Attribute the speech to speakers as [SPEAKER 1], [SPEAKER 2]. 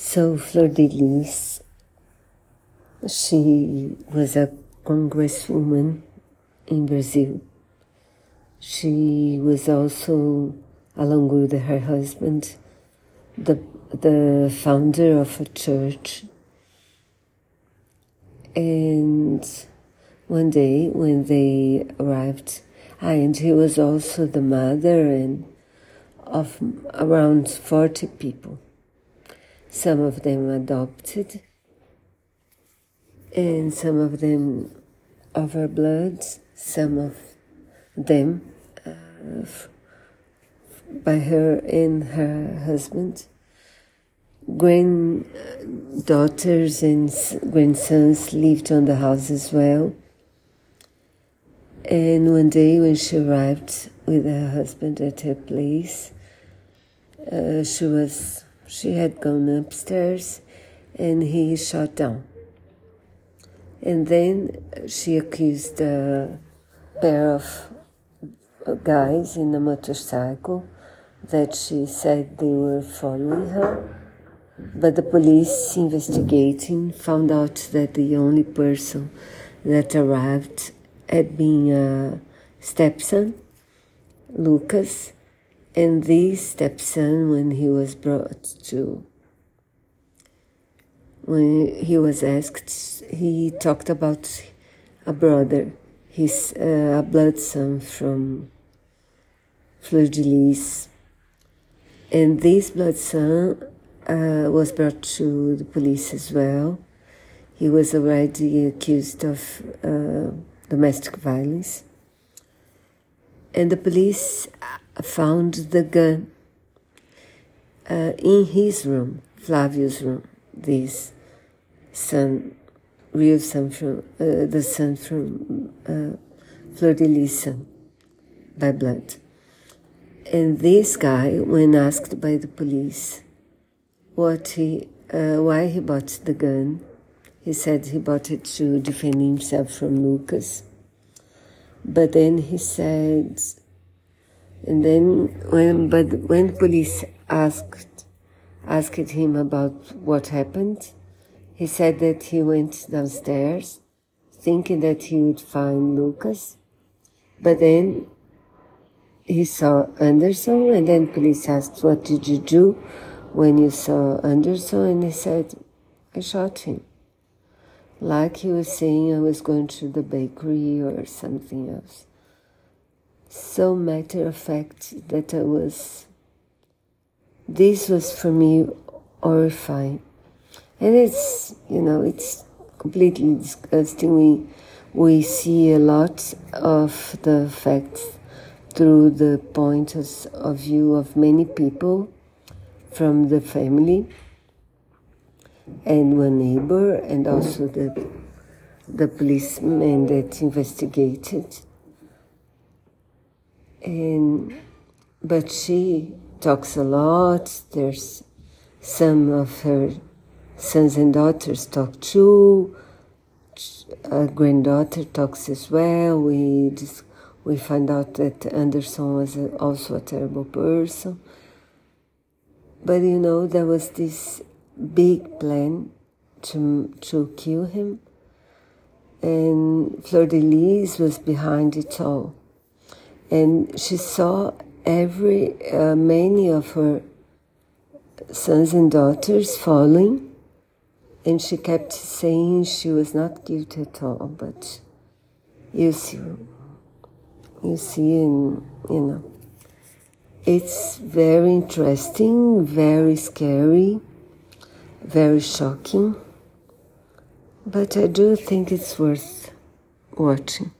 [SPEAKER 1] So Flordelis, she was a congresswoman in Brazil. She was also, along with her husband, the the founder of a church. And one day when they arrived, and he was also the mother and of around 40 people. Some of them adopted, and some of them of her blood, some of them uh, by her and her husband. Granddaughters and grandsons lived on the house as well. And one day when she arrived with her husband at her place, uh, she was she had gone upstairs and he shot down. And then she accused uh, a pair of guys in a motorcycle that she said they were following her. But the police investigating found out that the only person that arrived had been a stepson, Lucas, and this stepson, when he was brought to, when he was asked, he talked about a brother, his uh, blood son from Flordelis. And this blood son uh, was brought to the police as well. He was already accused of uh, domestic violence. And the police found the gun uh, in his room, Flavio's room, this son, real son from, uh, the son from uh, Flordelis by blood. And this guy, when asked by the police what he, uh, why he bought the gun, he said he bought it to defend himself from Lucas. But then he said and then when but when police asked asked him about what happened, he said that he went downstairs thinking that he would find Lucas. But then he saw Anderson and then police asked, What did you do when you saw Anderson? And he said, I shot him. Like he was saying I was going to the bakery or something else so matter of fact that I was. This was for me horrifying. And it's, you know, it's completely disgusting. We, we see a lot of the facts through the point of view of many people from the family and one neighbor and also the, the policeman that investigated and but she talks a lot. There's some of her sons and daughters talk too. A granddaughter talks as well. We just, we find out that Anderson was also a terrible person. But you know, there was this big plan to to kill him, and Flordelis was behind it all and she saw every uh, many of her sons and daughters falling. And she kept saying she was not guilty at all but you see you see and you know. It's very interesting very scary very shocking. But i do think it's worth watching